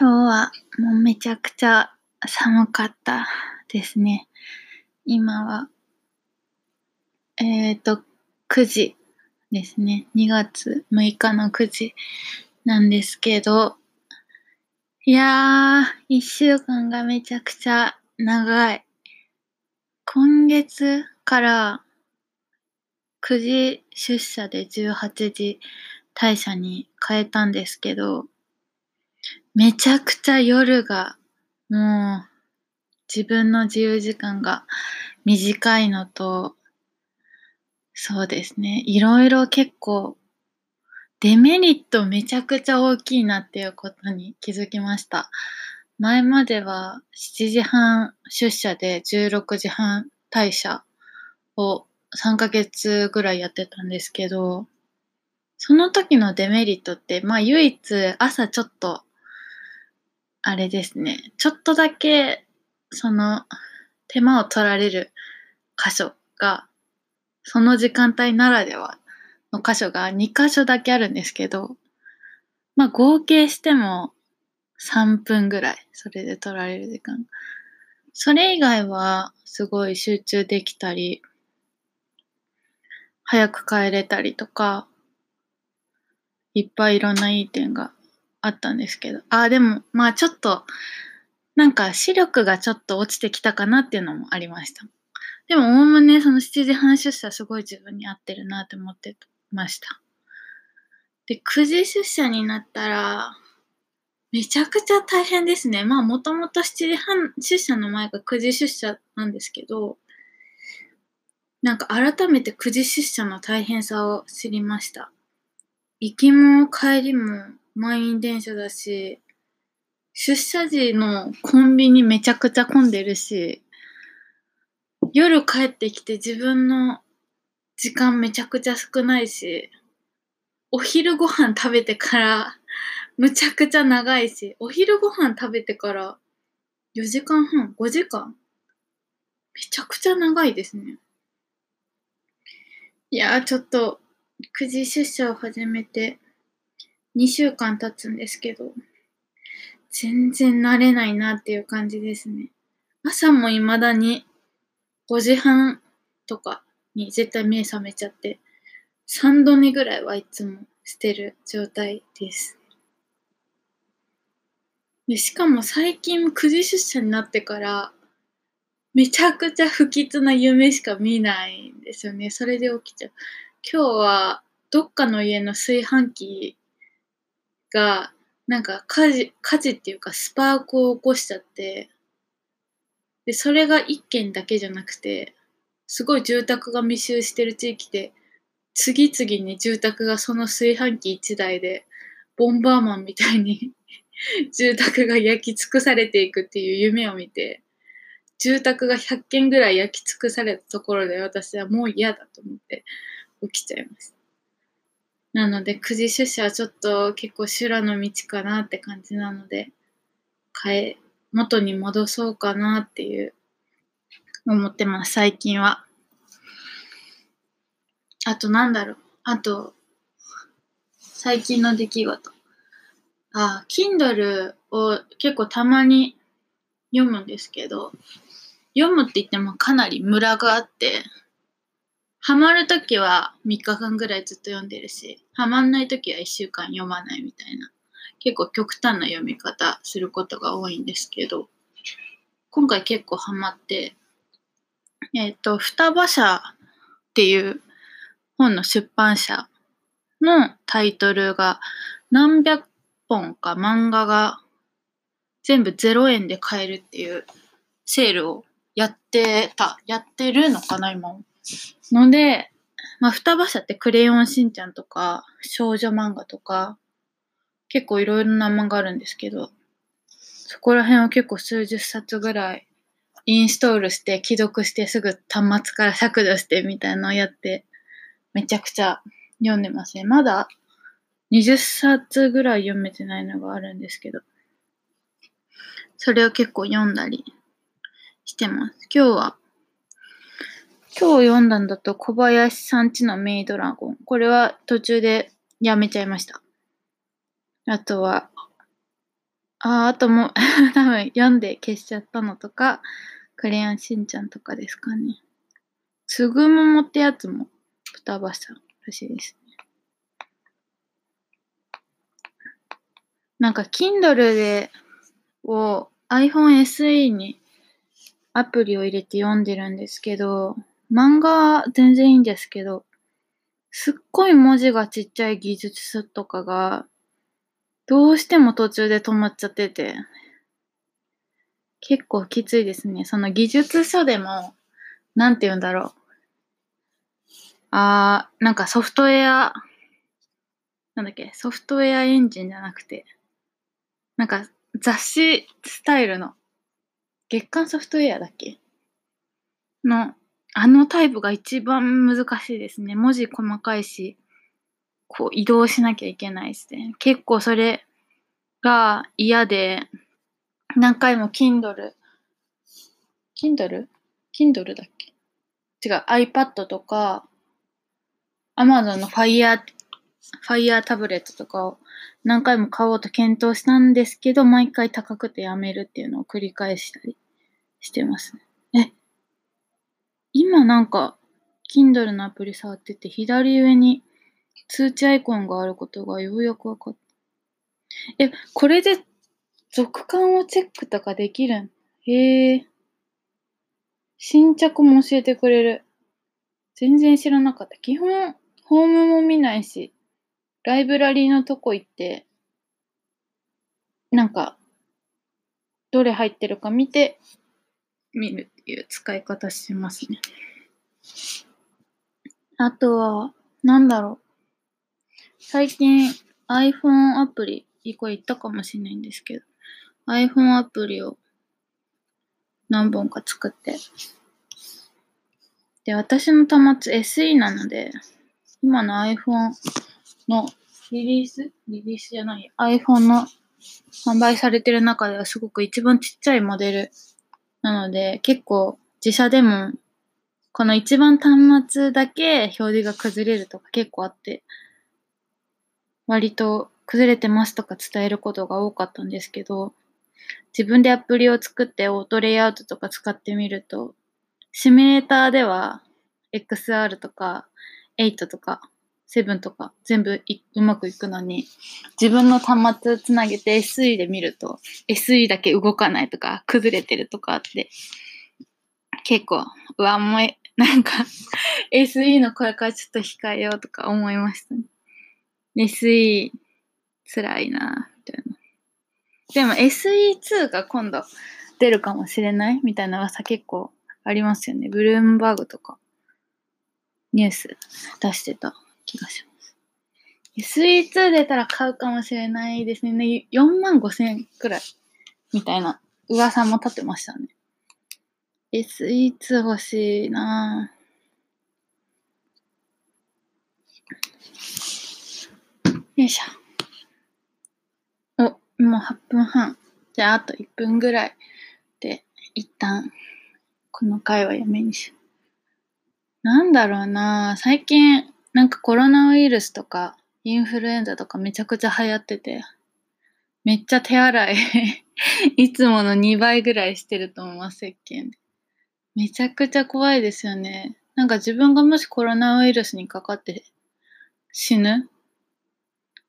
今日はもうめちゃくちゃ寒かったですね。今は、えっ、ー、と、9時ですね。2月6日の9時なんですけど、いやー、1週間がめちゃくちゃ長い。今月から9時出社で18時退社に変えたんですけど、めちゃくちゃ夜がもう自分の自由時間が短いのと、そうですね。いろいろ結構デメリットめちゃくちゃ大きいなっていうことに気づきました。前までは7時半出社で16時半退社を3ヶ月ぐらいやってたんですけど、その時のデメリットって、まあ唯一朝ちょっとあれですね、ちょっとだけ、その、手間を取られる箇所が、その時間帯ならではの箇所が2箇所だけあるんですけど、まあ合計しても3分ぐらい、それで取られる時間。それ以外はすごい集中できたり、早く帰れたりとか、いっぱいいろんないい点があったんですけど。ああ、でも、まあちょっと、なんか視力がちょっと落ちてきたかなっていうのもありました。でも、おおむねその7時半出社すごい自分に合ってるなって思ってました。で、9時出社になったら、めちゃくちゃ大変ですね。まあ、もともと7時半出社の前が9時出社なんですけど、なんか改めて9時出社の大変さを知りました。行きも帰りも満員電車だし、出社時のコンビニめちゃくちゃ混んでるし、夜帰ってきて自分の時間めちゃくちゃ少ないし、お昼ご飯食べてからむちゃくちゃ長いし、お昼ご飯食べてから4時間半、5時間めちゃくちゃ長いですね。いやーちょっと9時出社を始めて2週間経つんですけど、全然慣れないなっていう感じですね。朝も未だに5時半とかに絶対目覚めちゃって、3度寝ぐらいはいつもしてる状態です。でしかも最近9時出社になってから、めちゃくちゃ不吉な夢しか見ないんですよね。それで起きちゃう。今日はどっかの家の炊飯器が、なんか火事、火事っていうかスパークを起こしちゃって、で、それが一軒だけじゃなくて、すごい住宅が密集してる地域で、次々に住宅がその炊飯器一台で、ボンバーマンみたいに 住宅が焼き尽くされていくっていう夢を見て、住宅が100軒ぐらい焼き尽くされたところで私はもう嫌だと思って起きちゃいました。なので、9時出社はちょっと結構修羅の道かなって感じなので、変え、元に戻そうかなっていう、思ってます、最近は。あとなんだろう。あと、最近の出来事。あ、Kindle を結構たまに読むんですけど、読むって言ってもかなりムラがあって、ハマるときは3日間ぐらいずっと読んでるし、ハマんないときは1週間読まないみたいな、結構極端な読み方することが多いんですけど、今回結構ハマって、えっ、ー、と、双葉社っていう本の出版社のタイトルが何百本か漫画が全部0円で買えるっていうセールをやってた、やってるのかな、今。ので、まあ、双葉社ってクレヨンしんちゃんとか、少女漫画とか、結構いろいろな漫画あるんですけど、そこら辺を結構数十冊ぐらいインストールして、既読してすぐ端末から削除してみたいなのをやって、めちゃくちゃ読んでますね。まだ20冊ぐらい読めてないのがあるんですけど、それを結構読んだりしてます。今日は今日読んだんだと小林さんちのメイドラゴン。これは途中でやめちゃいました。あとは、ああともう 多分読んで消しちゃったのとか、クレヨンしんちゃんとかですかね。つぐももってやつも双葉さんらしいですね。なんか Kindle でを iPhone SE にアプリを入れて読んでるんですけど、漫画は全然いいんですけど、すっごい文字がちっちゃい技術書とかが、どうしても途中で止まっちゃってて、結構きついですね。その技術書でも、なんて言うんだろう。あー、なんかソフトウェア、なんだっけ、ソフトウェアエンジンじゃなくて、なんか雑誌スタイルの月刊ソフトウェアだっけ？の、あのタイプが一番難しいですね。文字細かいし、こう移動しなきゃいけないしね。結構それが嫌で、何回も Kindle、Kindle? Kindle だっけ？違う、iPad とか、Amazon の Fire、Fire タブレットとかを何回も買おうと検討したんですけど、毎回高くてやめるっていうのを繰り返したりしてますね。今なんか、Kindle のアプリ触ってて、左上に通知アイコンがあることがようやく分かった。え、これで続刊をチェックとかできるん？へえ。新着も教えてくれる。全然知らなかった。基本、ホームも見ないし、ライブラリーのとこ行って、なんか、どれ入ってるか見て、見るっていう使い方しますね。あとは、なんだろう。最近 iPhone アプリ、これ言ったかもしれないんですけど、iPhone アプリを何本か作って。で、私の端末 SE なので、今の iPhone のリリース？リリースじゃない iPhone の販売されてる中ではすごく一番ちっちゃいモデルなので結構自社でもこの一番端末だけ表示が崩れるとか結構あって割と崩れてますとか伝えることが多かったんですけど自分でアプリを作ってオートレイアウトとか使ってみるとシミュレーターでは XR とか8とか7とか全部うまくいくのに、自分の端末つなげて SE で見ると、SE だけ動かないとか、崩れてるとかあって、結構、うわ、もう、なんか SE の声からちょっと控えようとか思いましたね。SE、辛いなみたいな。でも SE2 が今度出るかもしれない？みたいな噂結構ありますよね。ブルームバーグとかニュース出してた。気がします。SE2 出たら買うかもしれないですね。4万5千円くらいみたいな噂も立ってましたね。SE2 欲しいなよいしょ。お、もう8分半。じゃああと1分ぐらいで一旦この回はやめにしよう。なんだろうな最近なんかコロナウイルスとかインフルエンザとかめちゃくちゃ流行ってて、めっちゃ手洗い いつもの2倍ぐらいしてると思います、石鹸で。めちゃくちゃ怖いですよね。なんか自分がもしコロナウイルスにかかって死ぬ？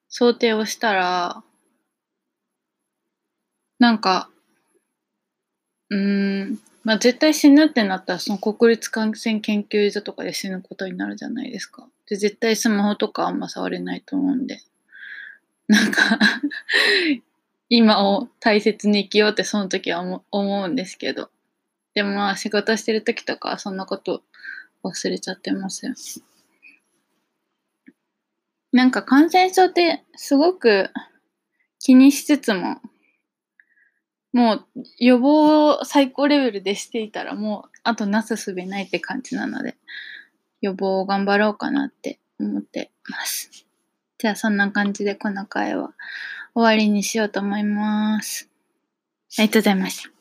想定をしたら、なんか、うーん、まあ絶対死ぬってなったらその国立感染研究所とかで死ぬことになるじゃないですか。で、絶対スマホとかあんま触れないと思うんで。なんか 今を大切に生きようってその時は思うんですけど。でもまあ仕事してる時とかはそんなこと忘れちゃってますよ。なんか感染症ってすごく気にしつつも、もう予防を最高レベルでしていたらもうあとなすすべないって感じなので、予防を頑張ろうかなって思ってます。じゃあそんな感じでこの回は終わりにしようと思います。ありがとうございました。